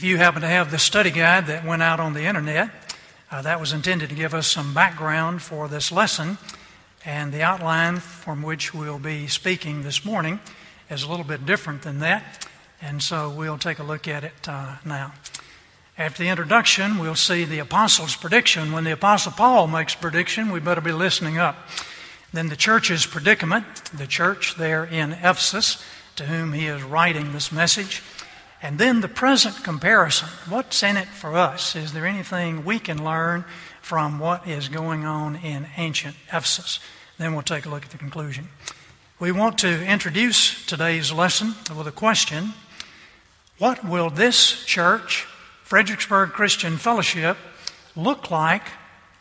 If you happen to have the study guide that went out on the internet, uh, that was intended to give us some background for this lesson, and the outline from which we'll be speaking this morning is a little bit different than that, and so we'll take a look at it uh, now. After the introduction, we'll see the apostles' prediction. When the apostle Paul makes prediction, we better be listening up. Then the church's predicament, the church there in Ephesus, to whom he is writing this message. And then the present comparison. What's in it for us? Is there anything we can learn from what is going on in ancient Ephesus? Then we'll take a look at the conclusion. We want to introduce today's lesson with a question What will this church, Fredericksburg Christian Fellowship, look like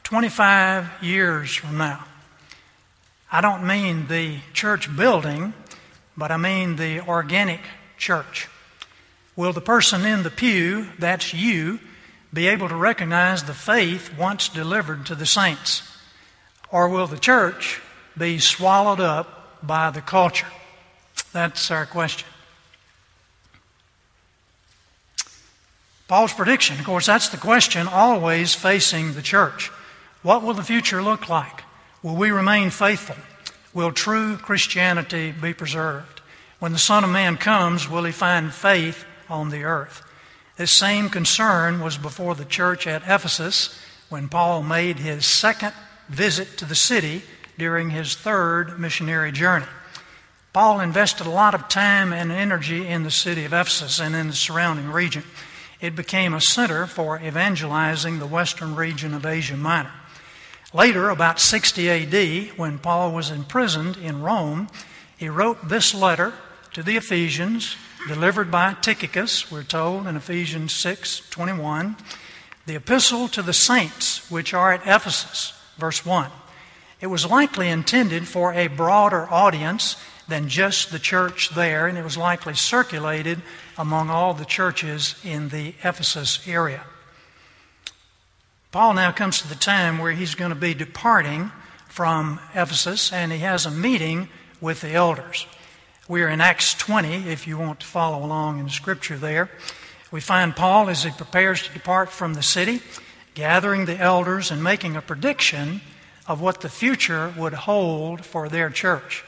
25 years from now? I don't mean the church building, but I mean the organic church. Will the person in the pew, that's you, be able to recognize the faith once delivered to the saints? Or will the church be swallowed up by the culture? That's our question. Paul's prediction, of course, that's the question always facing the church. What will the future look like? Will we remain faithful? Will true Christianity be preserved? When the Son of Man comes, will he find faith on the earth. This same concern was before the church at Ephesus when Paul made his second visit to the city during his third missionary journey. Paul invested a lot of time and energy in the city of Ephesus and in the surrounding region. It became a center for evangelizing the western region of Asia Minor. Later, about 60 AD, when Paul was imprisoned in Rome, he wrote this letter to the Ephesians delivered by Tychicus, we're told in Ephesians 6 21. The epistle to the saints which are at Ephesus, verse 1. It was likely intended for a broader audience than just the church there, and it was likely circulated among all the churches in the Ephesus area. Paul now comes to the time where he's going to be departing from Ephesus, and he has a meeting with the elders. We are in Acts 20, if you want to follow along in scripture there. We find Paul as he prepares to depart from the city, gathering the elders and making a prediction of what the future would hold for their church.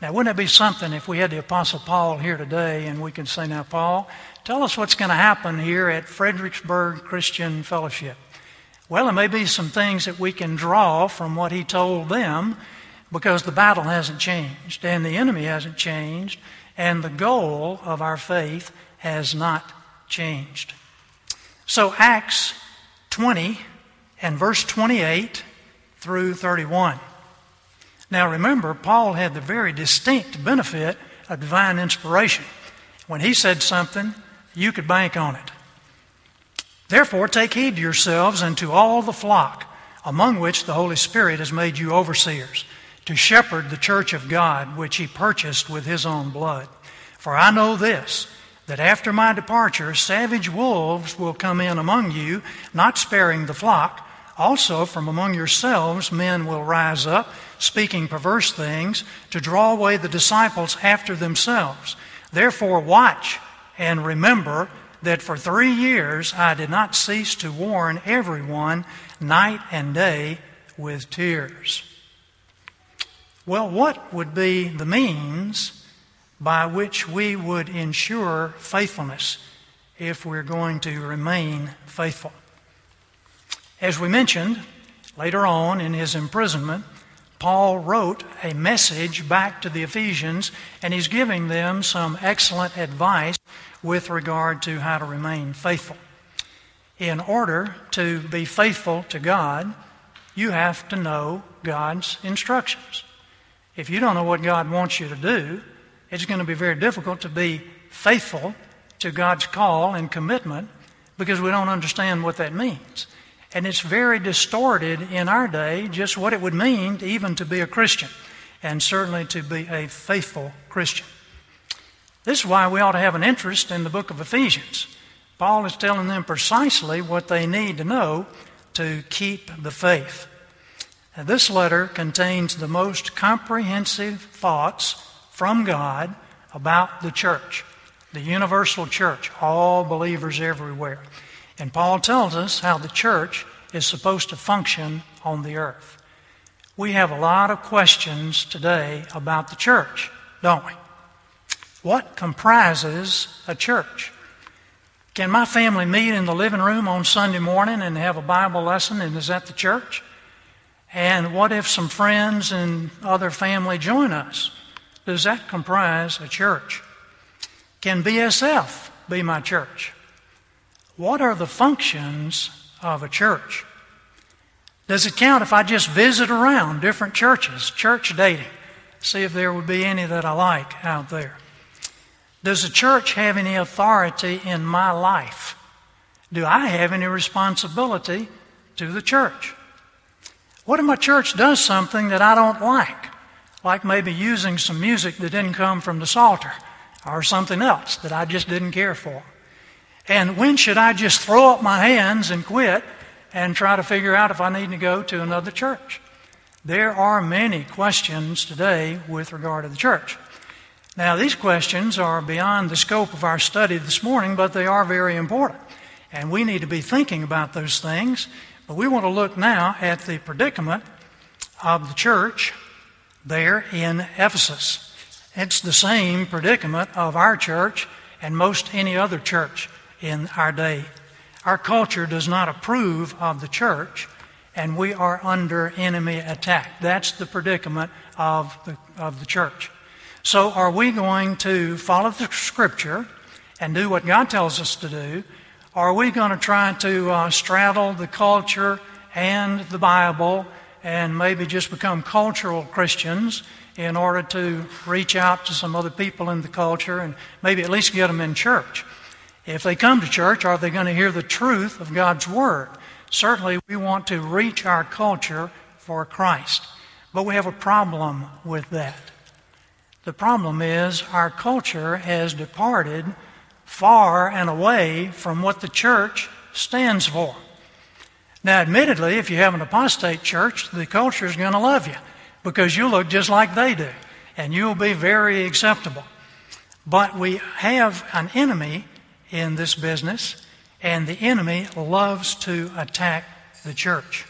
Now, wouldn't it be something if we had the Apostle Paul here today and we could say, Now, Paul, tell us what's going to happen here at Fredericksburg Christian Fellowship? Well, there may be some things that we can draw from what he told them because the battle hasn't changed and the enemy hasn't changed and the goal of our faith has not changed. So, Acts 20 and verse 28 through 31. Now, remember, Paul had the very distinct benefit of divine inspiration. When he said something, you could bank on it. Therefore, take heed to yourselves and to all the flock among which the Holy Spirit has made you overseers to shepherd the church of God, which he purchased with his own blood. For I know this, that after my departure, savage wolves will come in among you, not sparing the flock. Also, from among yourselves, men will rise up, speaking perverse things, to draw away the disciples after themselves. Therefore, watch and remember that for three years I did not cease to warn everyone night and day with tears. Well, what would be the means by which we would ensure faithfulness if we're going to remain faithful? As we mentioned, later on in his imprisonment, Paul wrote a message back to the Ephesians, and he's giving them some excellent advice with regard to how to remain faithful. In order to be faithful to God, you have to know God's instructions. If you don't know what God wants you to do, it's going to be very difficult to be faithful to God's call and commitment because we don't understand what that means. And it's very distorted in our day just what it would mean to even to be a Christian and certainly to be a faithful Christian. This is why we ought to have an interest in the book of Ephesians. Paul is telling them precisely what they need to know to keep the faith. Now, this letter contains the most comprehensive thoughts from God about the church. the universal church, all believers everywhere. And Paul tells us how the church is supposed to function on the earth. We have a lot of questions today about the church, don't we? What comprises a church? Can my family meet in the living room on Sunday morning and have a Bible lesson, and is that the church? And what if some friends and other family join us? Does that comprise a church? Can BSF be my church? What are the functions of a church? Does it count if I just visit around different churches, church dating, see if there would be any that I like out there? Does the church have any authority in my life? Do I have any responsibility to the church? What if my church does something that I don't like? Like maybe using some music that didn't come from the Psalter or something else that I just didn't care for. And when should I just throw up my hands and quit and try to figure out if I need to go to another church? There are many questions today with regard to the church. Now, these questions are beyond the scope of our study this morning, but they are very important. And we need to be thinking about those things. But we want to look now at the predicament of the church there in Ephesus. It's the same predicament of our church and most any other church in our day. Our culture does not approve of the church, and we are under enemy attack. That's the predicament of the, of the church. So, are we going to follow the scripture and do what God tells us to do? Are we going to try to uh, straddle the culture and the Bible and maybe just become cultural Christians in order to reach out to some other people in the culture and maybe at least get them in church. If they come to church, are they going to hear the truth of God's Word? Certainly, we want to reach our culture for Christ. But we have a problem with that. The problem is our culture has departed far and away from what the church stands for. Now, admittedly, if you have an apostate church, the culture is going to love you because you look just like they do, and you'll be very acceptable. But we have an enemy in this business, and the enemy loves to attack the church.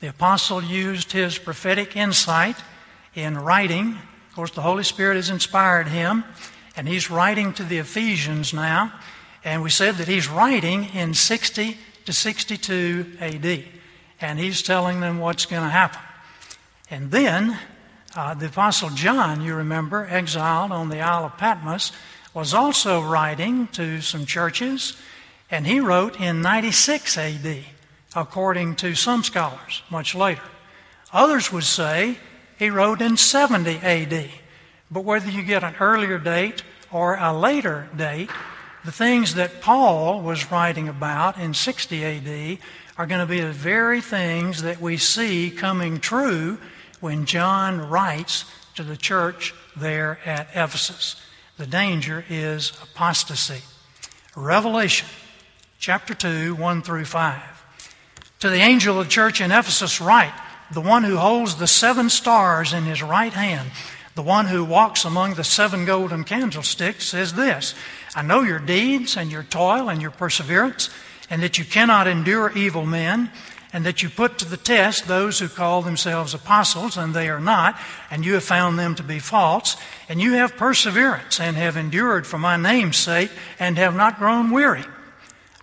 The apostle used his prophetic insight in writing. Of course, the Holy Spirit has inspired him, and he's writing to the Ephesians now. And we said that he's writing in 60 to 62 AD. And he's telling them what's going to happen. And then uh, the Apostle John, you remember, exiled on the Isle of Patmos, was also writing to some churches, and he wrote in 96 AD, according to some scholars, much later. Others would say he wrote in 70 AD. But whether you get an earlier date or a later date, the things that Paul was writing about in 60 AD are going to be the very things that we see coming true when John writes to the church there at Ephesus. The danger is apostasy. Revelation chapter 2, 1 through 5. To the angel of the church in Ephesus, write, the one who holds the seven stars in his right hand, the one who walks among the seven golden candlesticks, says this I know your deeds and your toil and your perseverance, and that you cannot endure evil men and that you put to the test those who call themselves apostles, and they are not, and you have found them to be false, and you have perseverance, and have endured for my name's sake, and have not grown weary.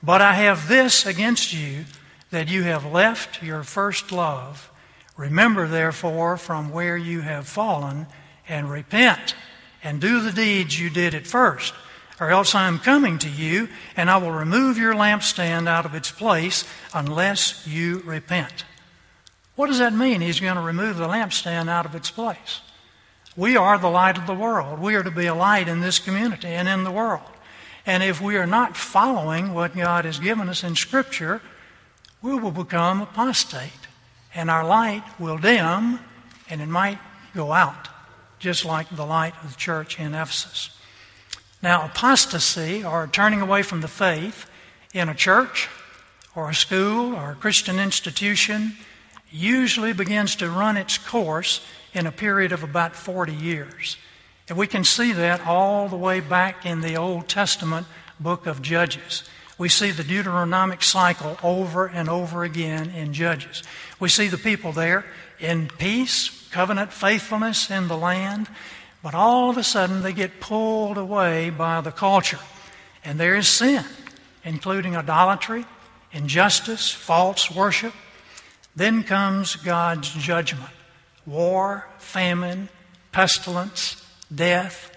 But I have this against you, that you have left your first love. Remember, therefore, from where you have fallen, and repent, and do the deeds you did at first or else I am coming to you, and I will remove your lampstand out of its place unless you repent. What does that mean? He's going to remove the lampstand out of its place. We are the light of the world. We are to be a light in this community and in the world. And if we are not following what God has given us in Scripture, we will become apostate. And our light will dim and it might go out, just like the light of the church in Ephesus. Now, apostasy, or turning away from the faith, in a church or a school or a Christian institution, usually begins to run its course in a period of about 40 years. And we can see that all the way back in the Old Testament book of Judges. We see the Deuteronomic cycle over and over again in Judges. We see the people there in peace, covenant faithfulness in the land, but all of a sudden they get pulled away by the culture. And there is sin, including idolatry, injustice, false worship. Then comes God's judgment war, famine, pestilence, death,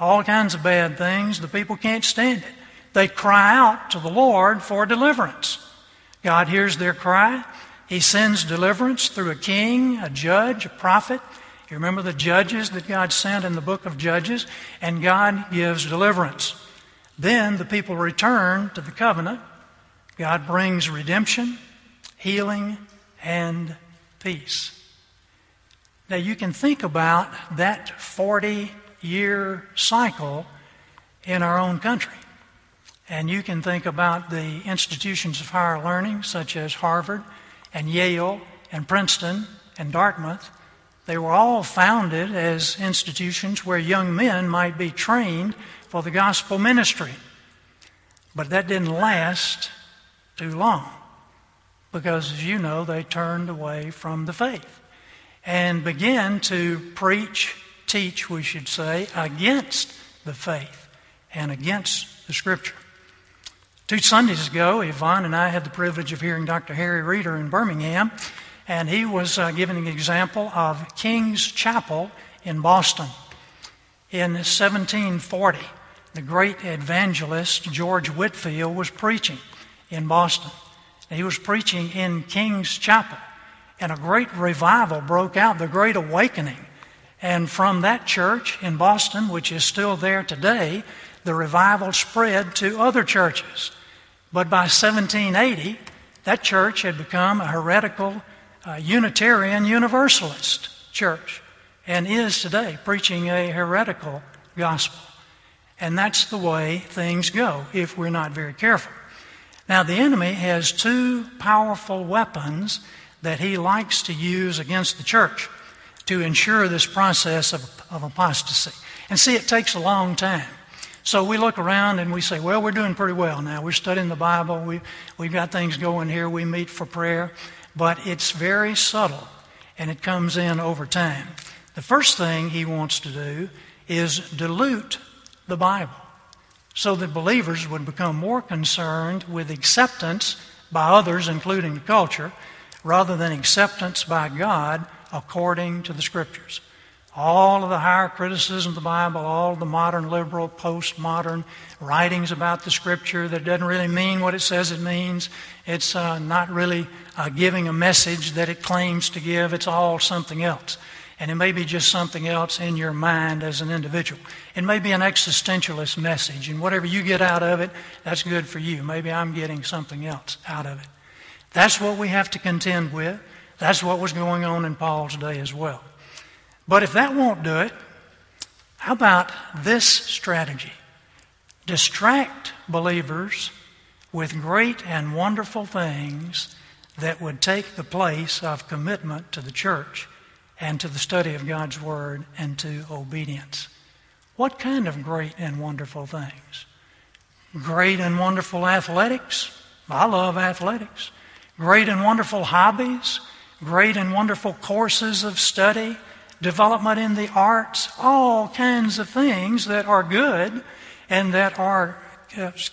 all kinds of bad things. The people can't stand it. They cry out to the Lord for deliverance. God hears their cry. He sends deliverance through a king, a judge, a prophet. You remember the judges that God sent in the book of Judges? And God gives deliverance. Then the people return to the covenant. God brings redemption, healing, and peace. Now you can think about that 40 year cycle in our own country. And you can think about the institutions of higher learning, such as Harvard and Yale and Princeton and Dartmouth. They were all founded as institutions where young men might be trained for the gospel ministry. But that didn't last too long because, as you know, they turned away from the faith and began to preach teach, we should say, against the faith and against the Scripture. Two Sundays ago, Yvonne and I had the privilege of hearing Dr. Harry Reeder in Birmingham, and he was uh, giving an example of King's Chapel in Boston. In 1740, the great evangelist George Whitefield was preaching in Boston. He was preaching in King's Chapel, and a great revival broke out, the Great Awakening and from that church in Boston, which is still there today, the revival spread to other churches. But by 1780, that church had become a heretical uh, Unitarian Universalist church and is today preaching a heretical gospel. And that's the way things go if we're not very careful. Now, the enemy has two powerful weapons that he likes to use against the church to ensure this process of, of apostasy. And see, it takes a long time. So we look around and we say, well, we're doing pretty well now. We're studying the Bible. We, we've got things going here. We meet for prayer. But it's very subtle and it comes in over time. The first thing he wants to do is dilute the Bible so that believers would become more concerned with acceptance by others, including the culture, rather than acceptance by God according to the Scriptures. All of the higher criticism of the Bible, all of the modern liberal, postmodern writings about the Scripture that doesn't really mean what it says it means. It's uh, not really uh, giving a message that it claims to give. It's all something else. And it may be just something else in your mind as an individual. It may be an existentialist message, and whatever you get out of it, that's good for you. Maybe I'm getting something else out of it. That's what we have to contend with. That's what was going on in Paul's day as well. But if that won't do it, how about this strategy? Distract believers with great and wonderful things that would take the place of commitment to the church and to the study of God's Word and to obedience. What kind of great and wonderful things? Great and wonderful athletics. I love athletics. Great and wonderful hobbies great and wonderful courses of study, development in the arts, all kinds of things that are good and that are,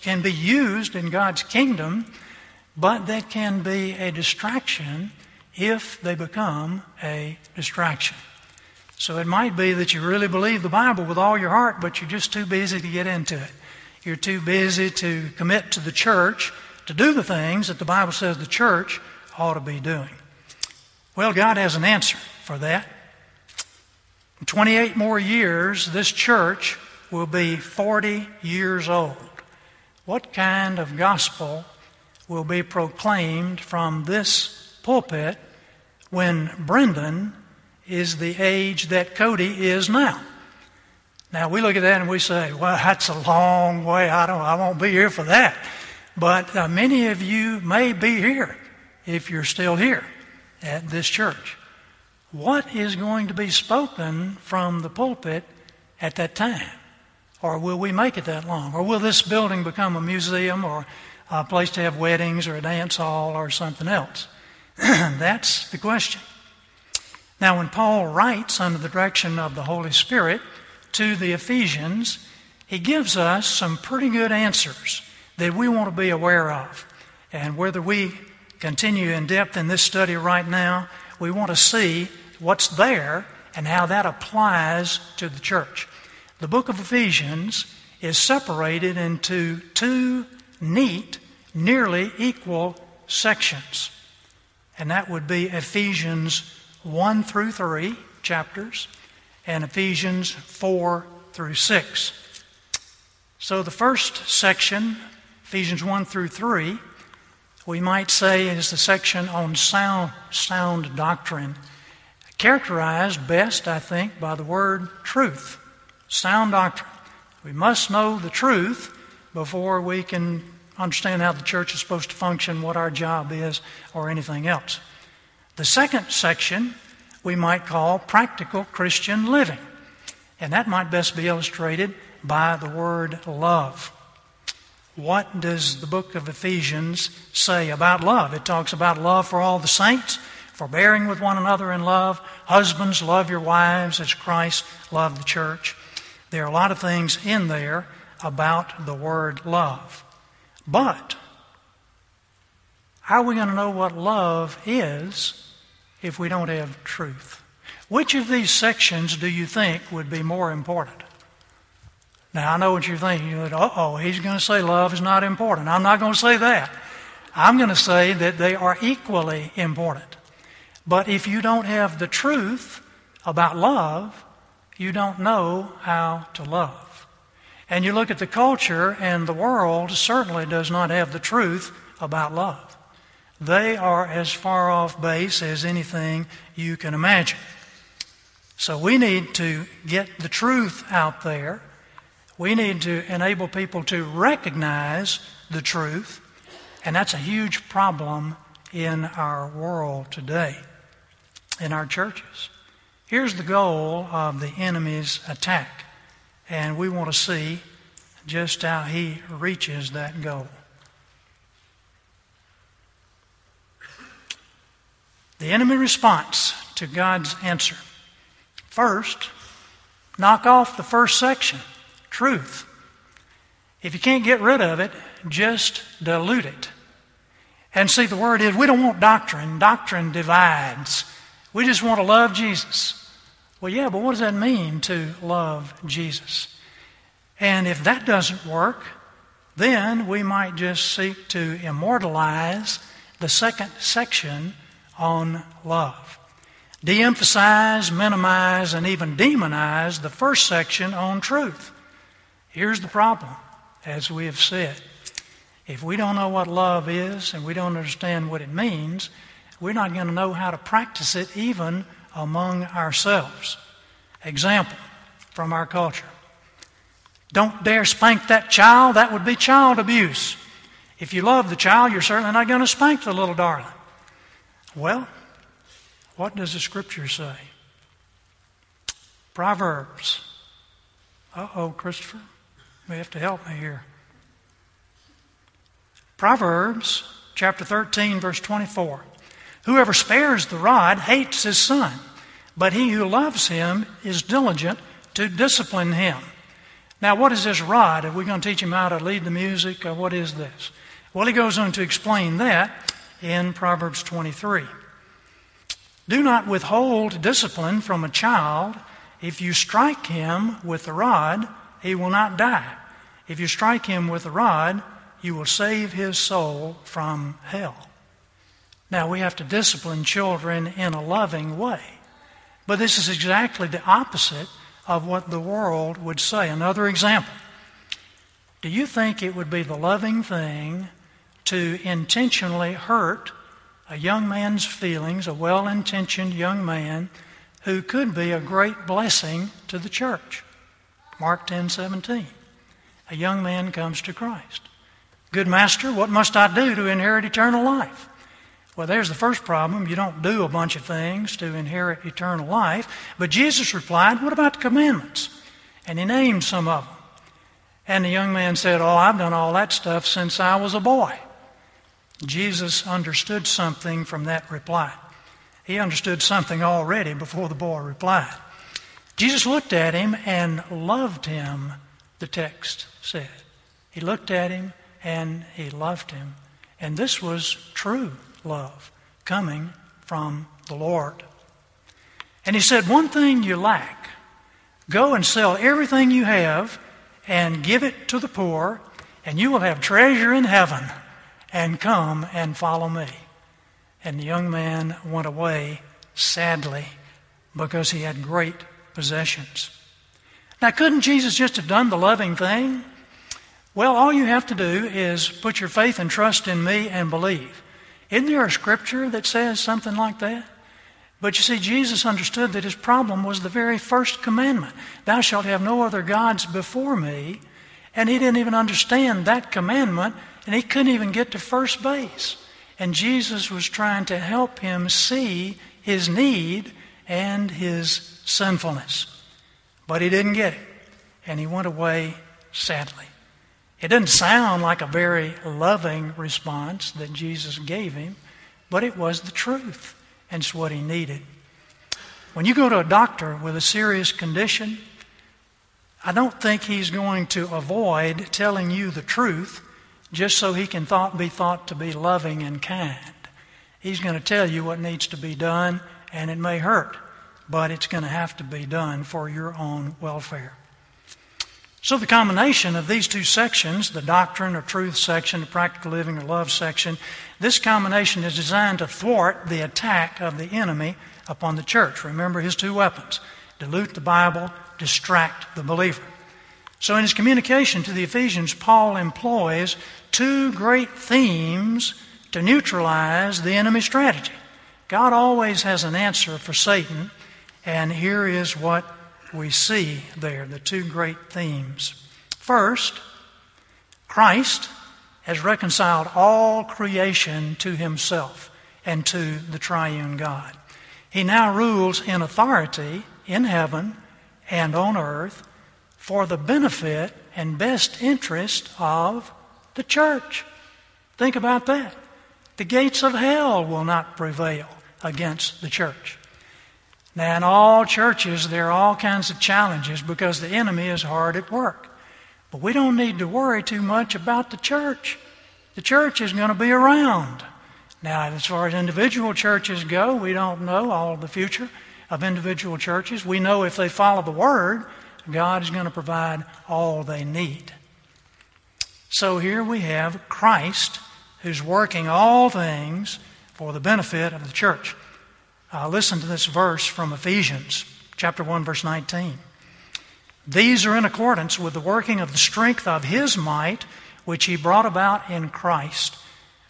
can be used in God's kingdom, but that can be a distraction if they become a distraction. So it might be that you really believe the Bible with all your heart, but you're just too busy to get into it. You're too busy to commit to the church to do the things that the Bible says the church ought to be doing. Well, God has an answer for that. In 28 more years, this church will be 40 years old. What kind of gospel will be proclaimed from this pulpit when Brendan is the age that Cody is now? Now we look at that and we say, "Well, that's a long way. I don't. I won't be here for that." But uh, many of you may be here if you're still here at this church. What is going to be spoken from the pulpit at that time? Or will we make it that long? Or will this building become a museum or a place to have weddings or a dance hall or something else? That's the question. Now, when Paul writes under the direction of the Holy Spirit to the Ephesians, he gives us some pretty good answers that we want to be aware of. And whether we continue in depth in this study right now, we want to see what's there and how that applies to the church. The book of Ephesians is separated into two neat, nearly equal sections. And that would be Ephesians 1 through 3 chapters and Ephesians 4 through 6. So the first section, Ephesians 1 through 3, we might say is the section on sound, sound doctrine, characterized best, I think, by the word truth. Sound doctrine. We must know the truth before we can understand how the church is supposed to function, what our job is, or anything else. The second section we might call practical Christian living. And that might best be illustrated by the word love. What does the book of Ephesians say about love? It talks about love for all the saints, forbearing with one another in love. Husbands, love your wives as Christ loved the church. There are a lot of things in there about the word love. But how are we going to know what love is if we don't have truth. Which of these sections do you think would be more important? Now, I know what you're thinking. You're like, oh, he's going to say love is not important. I'm not going to say that. I'm going to say that they are equally important. But if you don't have the truth about love, you don't know how to love. And you look at the culture, and the world certainly does not have the truth about love. They are as far off base as anything you can imagine. So we need to get the truth out there. We need to enable people to recognize the truth. And that's a huge problem in our world today, in our churches. Here's the goal of the enemy's attack. And we want to see just how he reaches that goal. The enemy response to God's answer. First, knock off the first section truth. If you can't get rid of it, just dilute it. And see, the word is we don't want doctrine. Doctrine divides. We just want to love Jesus. Well, yeah, but what does that mean to love Jesus? And if that doesn't work, then we might just seek to immortalize the second section on love. De emphasize, minimize, and even demonize the first section on truth. Here's the problem, as we have said. If we don't know what love is and we don't understand what it means, we're not going to know how to practice it even among ourselves. Example from our culture. Don't dare spank that child, that would be child abuse. If you love the child, you're certainly not going to spank the little darling. Well, what does the scripture say? Proverbs. Uh oh, Christopher. You have to help me here. Proverbs chapter 13, verse 24. Whoever spares the rod hates his son, but he who loves him is diligent to discipline him. Now, what is this rod? Are we going to teach him how to lead the music, or what is this? Well, he goes on to explain that in Proverbs 23. Do not withhold discipline from a child. If you strike him with the rod, he will not die. If you strike him with a rod, you will save his soul from hell. Now, we have to discipline children in a loving way. But this is exactly the opposite of what the world would say. Another example. Do you think it would be the loving thing to intentionally hurt a young man's feelings, a well intentioned young man who could be a great blessing to the church? Mark 10 17. A young man comes to Christ. Good master, what must I do to inherit eternal life? Well, there's the first problem. You don't do a bunch of things to inherit eternal life. But Jesus replied, What about the commandments? And he named some of them. And the young man said, Oh, I've done all that stuff since I was a boy. Jesus understood something from that reply. He understood something already before the boy replied. Jesus looked at him and loved him, the text said. He looked at him and he loved him. And this was true love coming from the Lord. And he said, One thing you lack go and sell everything you have and give it to the poor, and you will have treasure in heaven. And come and follow me. And the young man went away sadly because he had great possessions. Now, couldn't Jesus just have done the loving thing? Well, all you have to do is put your faith and trust in me and believe. Isn't there a scripture that says something like that? But you see, Jesus understood that his problem was the very first commandment Thou shalt have no other gods before me. And he didn't even understand that commandment, and he couldn't even get to first base. And Jesus was trying to help him see his need and his sinfulness. But he didn't get it, and he went away sadly. It doesn't sound like a very loving response that Jesus gave him, but it was the truth and it's what he needed. When you go to a doctor with a serious condition, I don't think he's going to avoid telling you the truth just so he can thought, be thought to be loving and kind. He's going to tell you what needs to be done, and it may hurt, but it's going to have to be done for your own welfare. So, the combination of these two sections, the doctrine or truth section, the practical living or love section, this combination is designed to thwart the attack of the enemy upon the church. Remember his two weapons dilute the Bible, distract the believer. So, in his communication to the Ephesians, Paul employs two great themes to neutralize the enemy's strategy. God always has an answer for Satan, and here is what we see there the two great themes. First, Christ has reconciled all creation to himself and to the triune God. He now rules in authority in heaven and on earth for the benefit and best interest of the church. Think about that. The gates of hell will not prevail against the church. Now, in all churches, there are all kinds of challenges because the enemy is hard at work. But we don't need to worry too much about the church. The church is going to be around. Now, as far as individual churches go, we don't know all the future of individual churches. We know if they follow the Word, God is going to provide all they need. So here we have Christ who's working all things for the benefit of the church. Uh, listen to this verse from Ephesians chapter 1 verse 19. These are in accordance with the working of the strength of his might which he brought about in Christ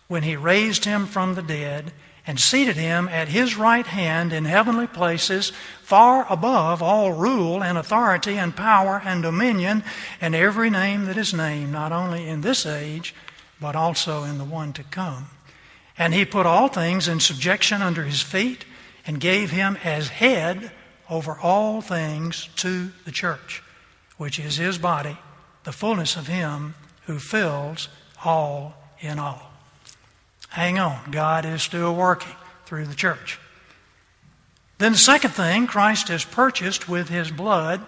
when he raised him from the dead and seated him at his right hand in heavenly places far above all rule and authority and power and dominion and every name that is named not only in this age but also in the one to come. And he put all things in subjection under his feet and gave him as head over all things to the church, which is his body, the fullness of him who fills all in all. Hang on, God is still working through the church. Then, the second thing, Christ has purchased with his blood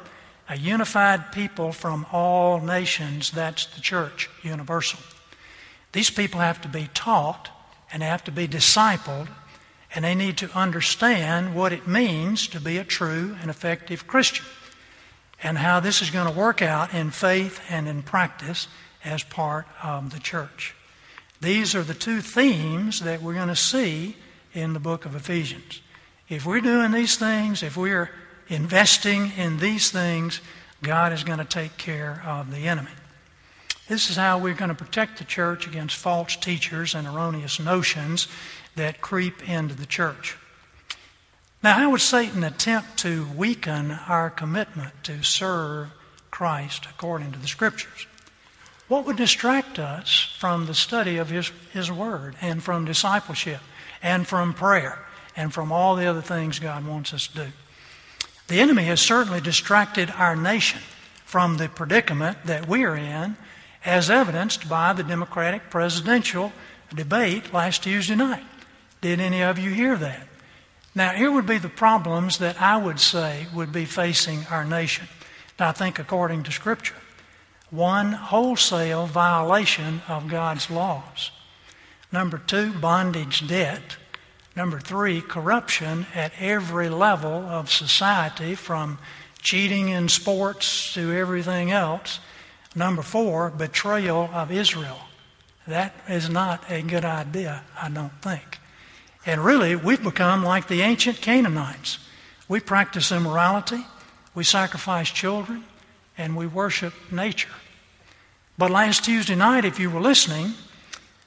a unified people from all nations. That's the church, universal. These people have to be taught and have to be discipled and they need to understand what it means to be a true and effective Christian and how this is going to work out in faith and in practice as part of the church. These are the two themes that we're going to see in the book of Ephesians. If we're doing these things, if we're investing in these things, God is going to take care of the enemy. This is how we're going to protect the church against false teachers and erroneous notions that creep into the church. Now, how would Satan attempt to weaken our commitment to serve Christ according to the Scriptures? What would distract us from the study of His, His Word and from discipleship and from prayer and from all the other things God wants us to do? The enemy has certainly distracted our nation from the predicament that we are in, as evidenced by the Democratic presidential debate last Tuesday night. Did any of you hear that? Now, here would be the problems that I would say would be facing our nation. Now, I think according to Scripture. One, wholesale violation of God's laws. Number two, bondage debt. Number three, corruption at every level of society, from cheating in sports to everything else. Number four, betrayal of Israel. That is not a good idea, I don't think. And really, we've become like the ancient Canaanites. We practice immorality, we sacrifice children, and we worship nature. But last Tuesday night, if you were listening,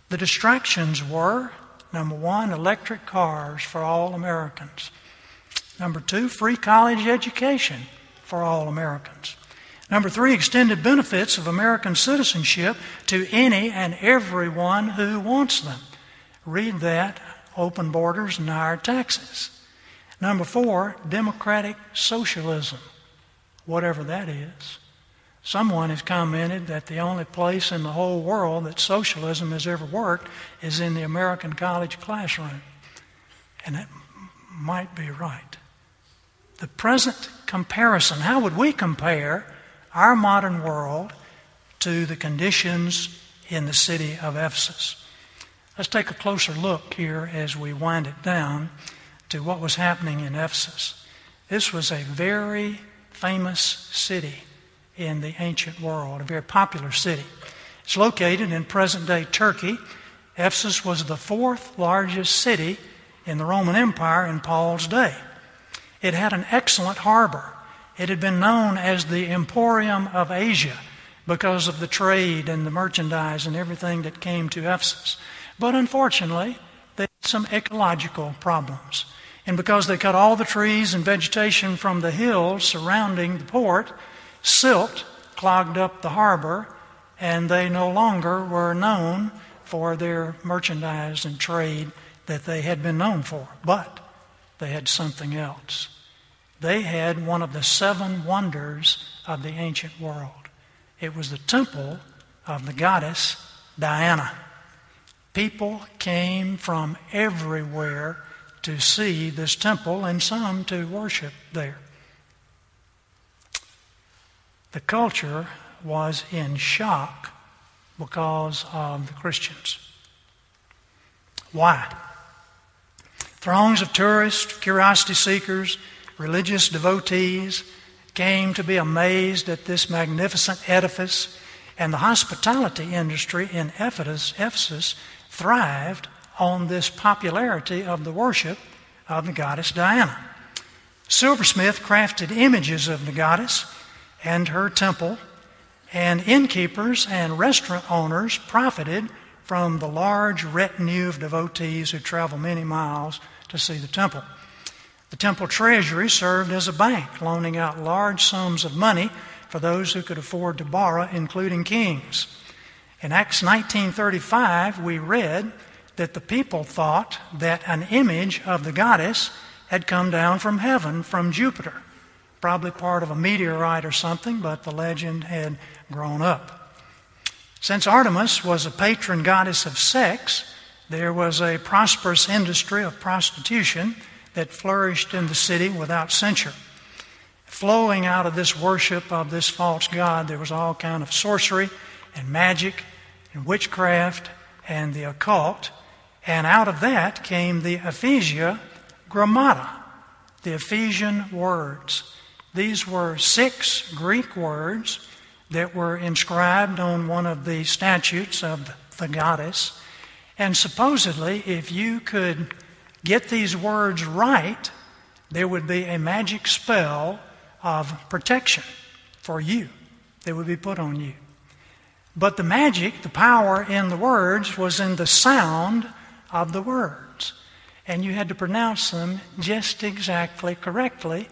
the distractions were number one, electric cars for all Americans. Number two, free college education for all Americans. Number three, extended benefits of American citizenship to any and everyone who wants them. Read that open borders and higher taxes. Number four, democratic socialism, whatever that is. Someone has commented that the only place in the whole world that socialism has ever worked is in the American college classroom. And that might be right. The present comparison how would we compare our modern world to the conditions in the city of Ephesus? Let's take a closer look here as we wind it down to what was happening in Ephesus. This was a very famous city in the ancient world, a very popular city. It's located in present day Turkey. Ephesus was the fourth largest city in the Roman Empire in Paul's day. It had an excellent harbor. It had been known as the Emporium of Asia because of the trade and the merchandise and everything that came to Ephesus. But unfortunately, they had some ecological problems. And because they cut all the trees and vegetation from the hills surrounding the port, silt clogged up the harbor, and they no longer were known for their merchandise and trade that they had been known for. But they had something else. They had one of the seven wonders of the ancient world. It was the temple of the goddess Diana. People came from everywhere to see this temple and some to worship there. The culture was in shock because of the Christians. Why? Throngs of tourists, curiosity seekers, religious devotees came to be amazed at this magnificent edifice, and the hospitality industry in Ephesus, thrived on this popularity of the worship of the goddess Diana. Silversmith crafted images of the goddess and her temple, and innkeepers and restaurant owners profited from the large retinue of devotees who travel many miles to see the temple. The temple treasury served as a bank, loaning out large sums of money for those who could afford to borrow, including kings. In Acts 19:35, we read that the people thought that an image of the goddess had come down from heaven from Jupiter, probably part of a meteorite or something, but the legend had grown up. Since Artemis was a patron goddess of sex, there was a prosperous industry of prostitution that flourished in the city without censure. Flowing out of this worship of this false god, there was all kind of sorcery and magic and witchcraft and the occult. And out of that came the Ephesia Grammata, the Ephesian words. These were six Greek words that were inscribed on one of the statues of the goddess. And supposedly, if you could get these words right, there would be a magic spell of protection for you that would be put on you. But the magic, the power in the words, was in the sound of the words. And you had to pronounce them just exactly correctly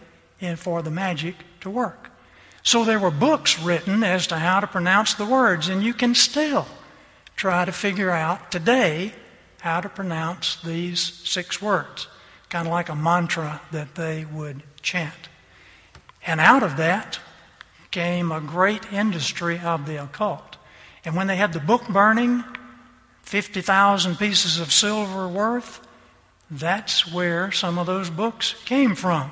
for the magic to work. So there were books written as to how to pronounce the words, and you can still try to figure out today how to pronounce these six words, kind of like a mantra that they would chant. And out of that came a great industry of the occult. And when they had the book burning, 50,000 pieces of silver worth, that's where some of those books came from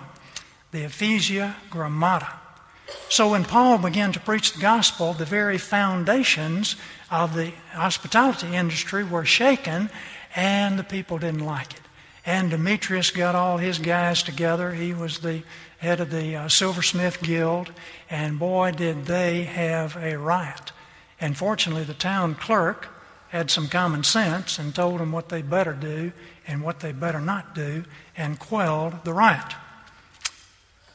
the Ephesia Grammata. So when Paul began to preach the gospel, the very foundations of the hospitality industry were shaken, and the people didn't like it. And Demetrius got all his guys together. He was the head of the uh, Silversmith Guild, and boy, did they have a riot. And fortunately, the town clerk had some common sense and told them what they better do and what they better not do and quelled the riot.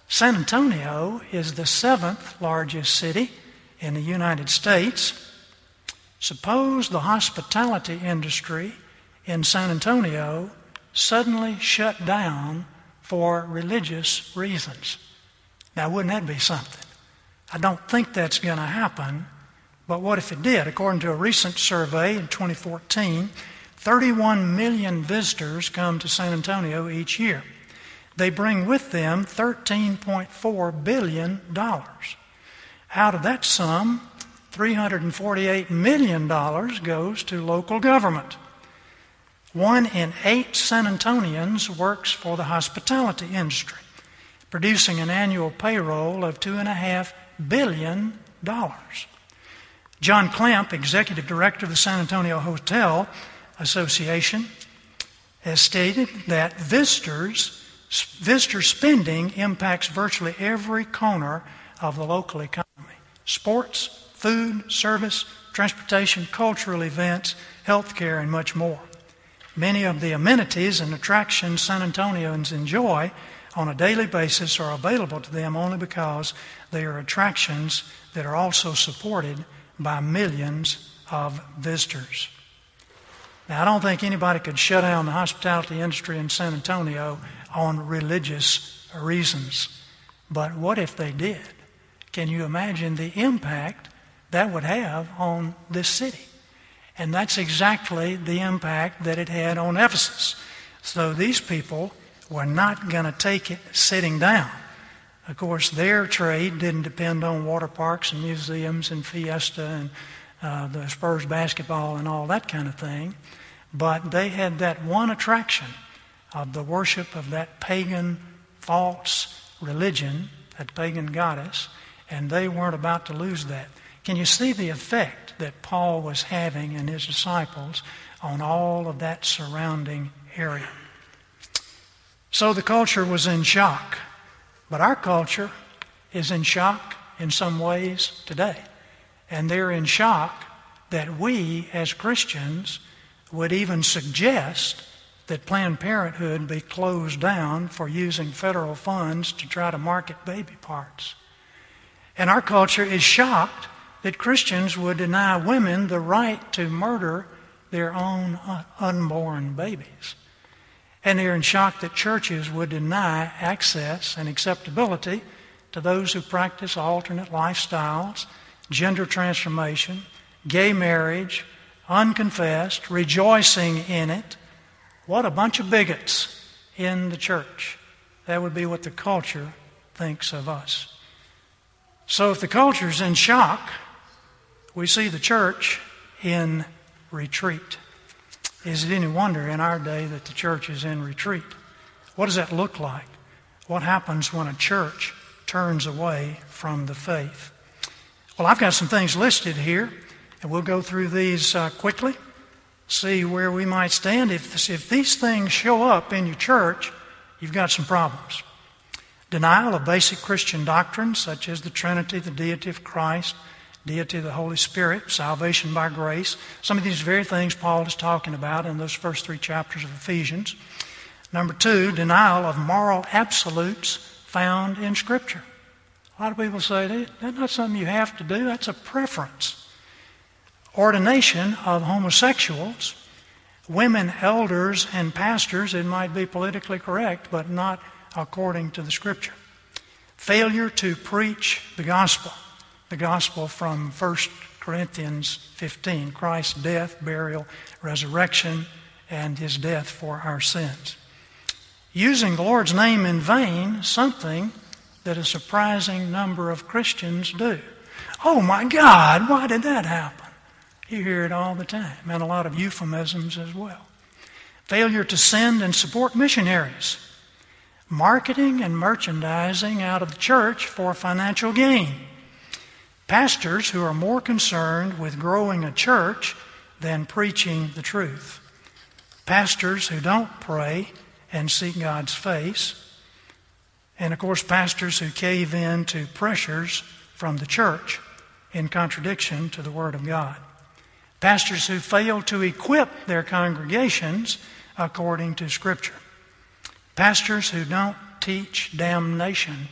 San Antonio is the seventh largest city in the United States. Suppose the hospitality industry in San Antonio suddenly shut down for religious reasons. Now, wouldn't that be something? I don't think that's going to happen, but what if it did? According to a recent survey in 2014, 31 million visitors come to San Antonio each year. They bring with them $13.4 billion. Out of that sum, $348 million goes to local government. One in eight San Antonians works for the hospitality industry, producing an annual payroll of $2.5 billion. John Clamp, executive director of the San Antonio Hotel Association, has stated that visitors, visitor spending impacts virtually every corner of the local economy sports, food, service, transportation, cultural events, healthcare, and much more. Many of the amenities and attractions San Antonians enjoy on a daily basis are available to them only because they are attractions that are also supported by millions of visitors. Now, I don't think anybody could shut down the hospitality industry in San Antonio on religious reasons. But what if they did? Can you imagine the impact that would have on this city? And that's exactly the impact that it had on Ephesus. So these people were not going to take it sitting down. Of course, their trade didn't depend on water parks and museums and fiesta and uh, the Spurs basketball and all that kind of thing. But they had that one attraction of the worship of that pagan false religion, that pagan goddess, and they weren't about to lose that. Can you see the effect that Paul was having and his disciples on all of that surrounding area? So the culture was in shock. But our culture is in shock in some ways today. And they're in shock that we, as Christians, would even suggest that Planned Parenthood be closed down for using federal funds to try to market baby parts. And our culture is shocked that Christians would deny women the right to murder their own uh, unborn babies. And they're in shock that churches would deny access and acceptability to those who practice alternate lifestyles, gender transformation, gay marriage, unconfessed, rejoicing in it. What a bunch of bigots in the church. That would be what the culture thinks of us. So if the culture's in shock, we see the church in retreat. Is it any wonder in our day that the church is in retreat? What does that look like? What happens when a church turns away from the faith? Well, I've got some things listed here, and we'll go through these uh, quickly, see where we might stand. If, if these things show up in your church, you've got some problems. Denial of basic Christian doctrines, such as the Trinity, the deity of Christ, deity of the Holy Spirit, salvation by grace. Some of these very things Paul is talking about in those first three chapters of Ephesians. Number two, denial of moral absolutes found in Scripture. A lot of people say that's not something you have to do, that's a preference. Ordination of homosexuals, women elders and pastors, it might be politically correct, but not according to the Scripture. Failure to preach the gospel the gospel from 1 Corinthians 15 Christ's death, burial, resurrection, and his death for our sins. Using the Lord's name in vain, something that a surprising number of Christians do. Oh my God, why did that happen? You hear it all the time, and a lot of euphemisms as well. Failure to send and support missionaries. Marketing and merchandising out of the church for financial gain. Pastors who are more concerned with growing a church than preaching the truth. Pastors who don't pray and seek God's face. And of course, pastors who cave in to pressures from the church in contradiction to the Word of God. Pastors who fail to equip their congregations according to Scripture. Pastors who don't teach damnation.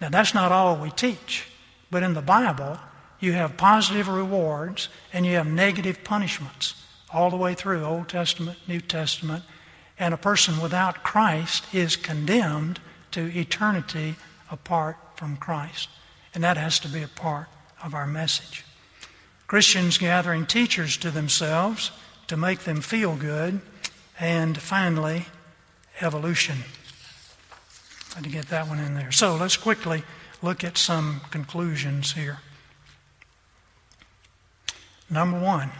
Now, that's not all we teach, but in the Bible, you have positive rewards and you have negative punishments all the way through Old Testament, New Testament, and a person without Christ is condemned to eternity apart from Christ. And that has to be a part of our message. Christians gathering teachers to themselves to make them feel good. And finally, evolution. I had to get that one in there. So let's quickly look at some conclusions here. Number one,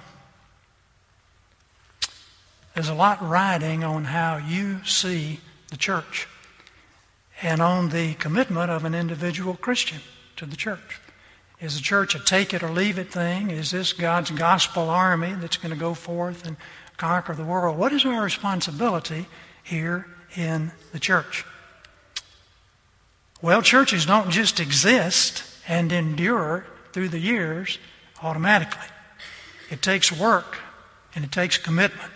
there's a lot riding on how you see the church and on the commitment of an individual Christian to the church. Is the church a take it or leave it thing? Is this God's gospel army that's going to go forth and conquer the world? What is our responsibility here in the church? Well, churches don't just exist and endure through the years automatically. It takes work and it takes commitment.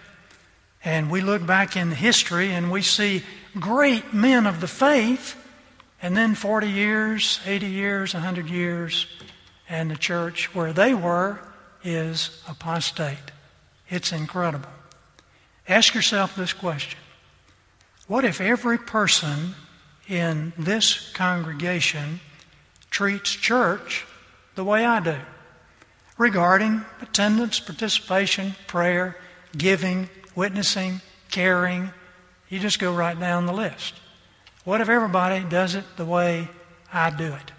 And we look back in history and we see great men of the faith, and then 40 years, 80 years, 100 years, and the church where they were is apostate. It's incredible. Ask yourself this question What if every person in this congregation treats church the way I do? Regarding attendance, participation, prayer, giving, witnessing, caring. You just go right down the list. What if everybody does it the way I do it?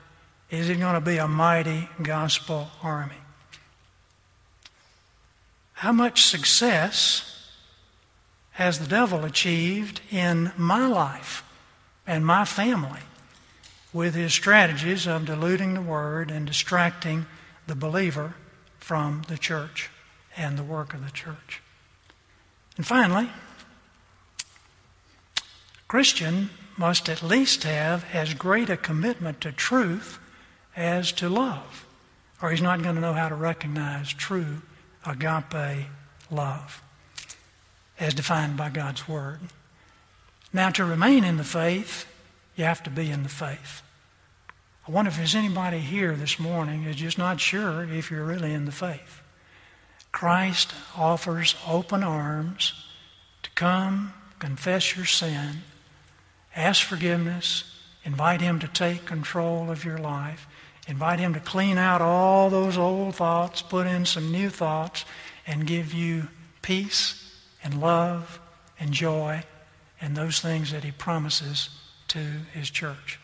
Is it going to be a mighty gospel army? How much success has the devil achieved in my life and my family with his strategies of diluting the word and distracting the believer from the church and the work of the church? And finally, Christian must at least have as great a commitment to truth as to love, or he's not going to know how to recognize true agape love as defined by God's Word. Now, to remain in the faith, you have to be in the faith. I wonder if there's anybody here this morning who's just not sure if you're really in the faith. Christ offers open arms to come, confess your sin, ask forgiveness, invite Him to take control of your life, Invite Him to clean out all those old thoughts, put in some new thoughts, and give you peace and love and joy and those things that He promises to His church.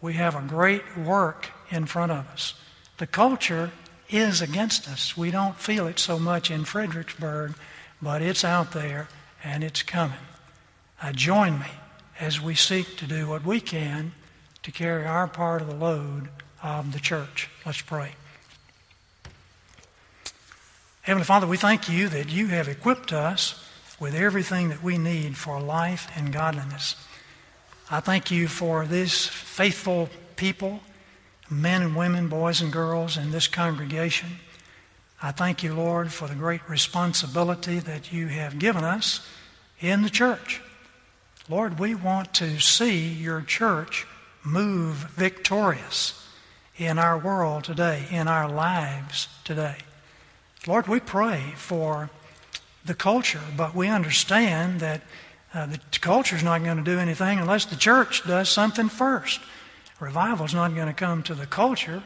We have a great work in front of us. The culture is against us. We don't feel it so much in Fredericksburg, but it's out there and it's coming. Uh, join me as we seek to do what we can to carry our part of the load of the church. Let's pray. Heavenly Father, we thank you that you have equipped us with everything that we need for life and godliness. I thank you for this faithful people, men and women, boys and girls in this congregation. I thank you, Lord, for the great responsibility that you have given us in the church. Lord, we want to see your church move victorious in our world today, in our lives today. Lord, we pray for the culture, but we understand that uh, the culture is not going to do anything unless the church does something first. Revival is not going to come to the culture.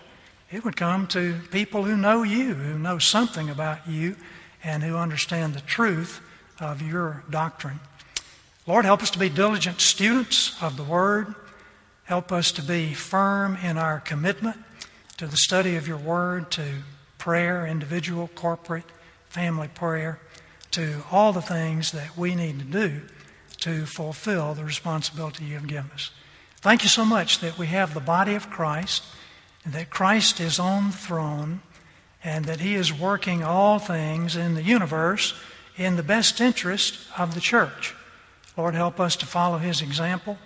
It would come to people who know you, who know something about you, and who understand the truth of your doctrine. Lord, help us to be diligent students of the Word. Help us to be firm in our commitment to the study of your word, to prayer, individual, corporate, family prayer, to all the things that we need to do to fulfill the responsibility you have given us. Thank you so much that we have the body of Christ, and that Christ is on the throne, and that He is working all things in the universe in the best interest of the church. Lord, help us to follow His example.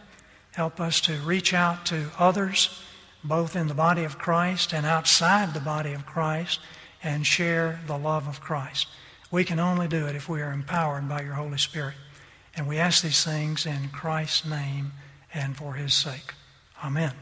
Help us to reach out to others, both in the body of Christ and outside the body of Christ, and share the love of Christ. We can only do it if we are empowered by your Holy Spirit. And we ask these things in Christ's name and for his sake. Amen.